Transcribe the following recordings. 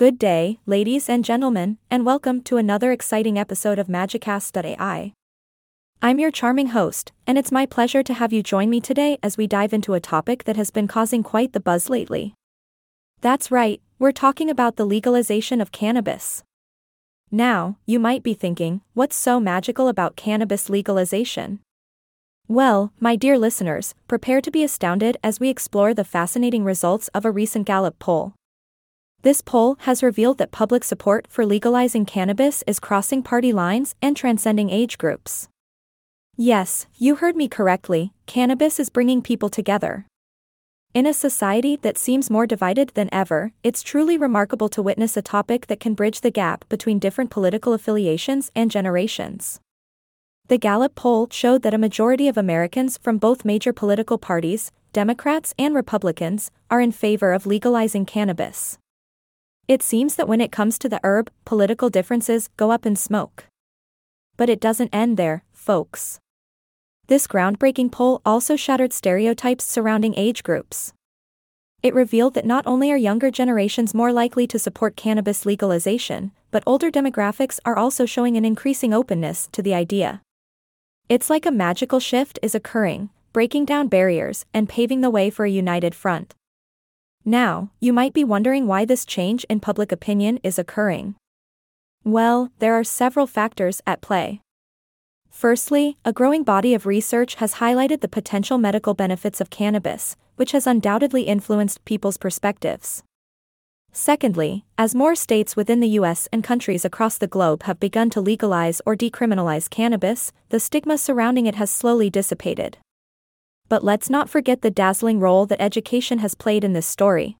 Good day, ladies and gentlemen, and welcome to another exciting episode of Magicast.ai. I'm your charming host, and it's my pleasure to have you join me today as we dive into a topic that has been causing quite the buzz lately. That's right, we're talking about the legalization of cannabis. Now, you might be thinking, what's so magical about cannabis legalization? Well, my dear listeners, prepare to be astounded as we explore the fascinating results of a recent Gallup poll. This poll has revealed that public support for legalizing cannabis is crossing party lines and transcending age groups. Yes, you heard me correctly, cannabis is bringing people together. In a society that seems more divided than ever, it's truly remarkable to witness a topic that can bridge the gap between different political affiliations and generations. The Gallup poll showed that a majority of Americans from both major political parties, Democrats and Republicans, are in favor of legalizing cannabis. It seems that when it comes to the herb, political differences go up in smoke. But it doesn't end there, folks. This groundbreaking poll also shattered stereotypes surrounding age groups. It revealed that not only are younger generations more likely to support cannabis legalization, but older demographics are also showing an increasing openness to the idea. It's like a magical shift is occurring, breaking down barriers and paving the way for a united front. Now, you might be wondering why this change in public opinion is occurring. Well, there are several factors at play. Firstly, a growing body of research has highlighted the potential medical benefits of cannabis, which has undoubtedly influenced people's perspectives. Secondly, as more states within the US and countries across the globe have begun to legalize or decriminalize cannabis, the stigma surrounding it has slowly dissipated. But let's not forget the dazzling role that education has played in this story.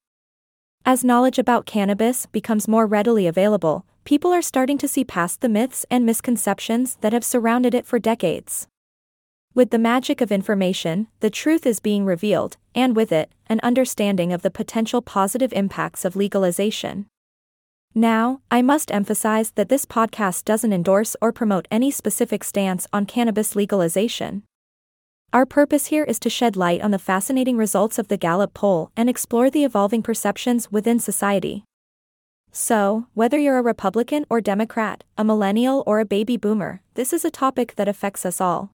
As knowledge about cannabis becomes more readily available, people are starting to see past the myths and misconceptions that have surrounded it for decades. With the magic of information, the truth is being revealed, and with it, an understanding of the potential positive impacts of legalization. Now, I must emphasize that this podcast doesn't endorse or promote any specific stance on cannabis legalization. Our purpose here is to shed light on the fascinating results of the Gallup poll and explore the evolving perceptions within society. So, whether you're a Republican or Democrat, a millennial or a baby boomer, this is a topic that affects us all.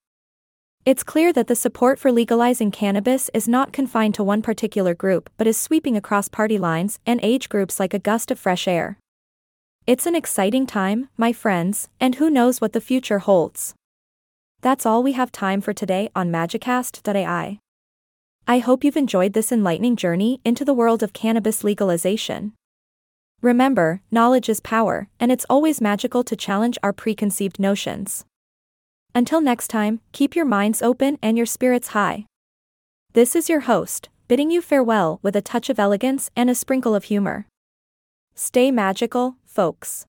It's clear that the support for legalizing cannabis is not confined to one particular group but is sweeping across party lines and age groups like a gust of fresh air. It's an exciting time, my friends, and who knows what the future holds. That's all we have time for today on Magicast.ai. I hope you've enjoyed this enlightening journey into the world of cannabis legalization. Remember, knowledge is power, and it's always magical to challenge our preconceived notions. Until next time, keep your minds open and your spirits high. This is your host, bidding you farewell with a touch of elegance and a sprinkle of humor. Stay magical, folks.